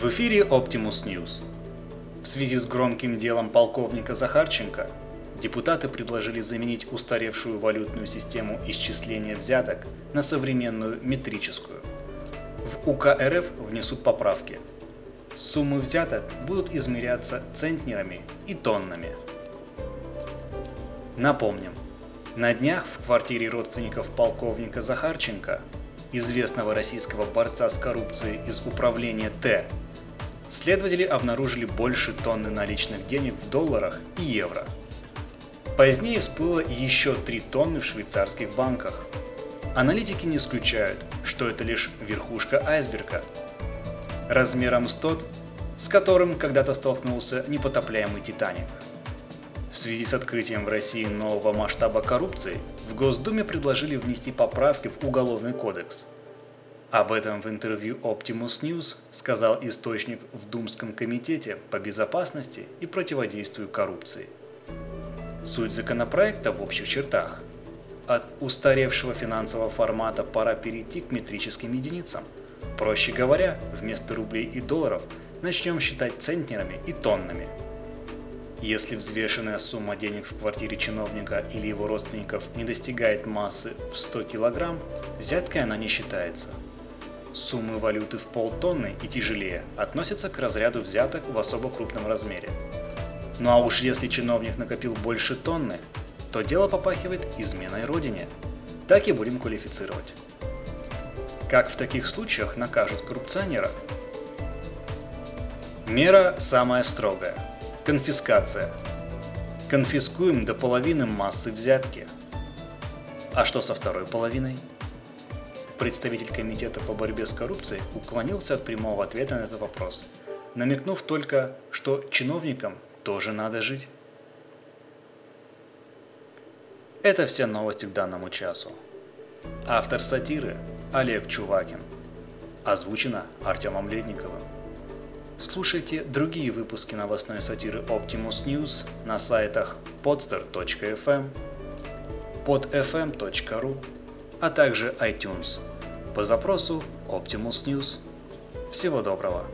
В эфире Optimus News. В связи с громким делом полковника Захарченко, депутаты предложили заменить устаревшую валютную систему исчисления взяток на современную метрическую. В УК РФ внесут поправки. Суммы взяток будут измеряться центнерами и тоннами. Напомним, на днях в квартире родственников полковника Захарченко, известного российского борца с коррупцией из управления Т, следователи обнаружили больше тонны наличных денег в долларах и евро. Позднее всплыло еще 3 тонны в швейцарских банках. Аналитики не исключают, что это лишь верхушка айсберга. Размером с тот, с которым когда-то столкнулся непотопляемый Титаник. В связи с открытием в России нового масштаба коррупции, в Госдуме предложили внести поправки в Уголовный кодекс. Об этом в интервью Optimus News сказал источник в Думском комитете по безопасности и противодействию коррупции. Суть законопроекта в общих чертах. От устаревшего финансового формата пора перейти к метрическим единицам. Проще говоря, вместо рублей и долларов начнем считать центнерами и тоннами – если взвешенная сумма денег в квартире чиновника или его родственников не достигает массы в 100 кг, взяткой она не считается. Суммы валюты в полтонны и тяжелее относятся к разряду взяток в особо крупном размере. Ну а уж если чиновник накопил больше тонны, то дело попахивает изменой родине. Так и будем квалифицировать. Как в таких случаях накажут коррупционера? Мера самая строгая – Конфискация. Конфискуем до половины массы взятки. А что со второй половиной? Представитель Комитета по борьбе с коррупцией уклонился от прямого ответа на этот вопрос, намекнув только, что чиновникам тоже надо жить. Это все новости к данному часу. Автор сатиры Олег Чувакин. Озвучено Артемом Ледниковым. Слушайте другие выпуски новостной сатиры Optimus News на сайтах podster.fm, podfm.ru, а также iTunes по запросу Optimus News. Всего доброго!